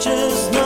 just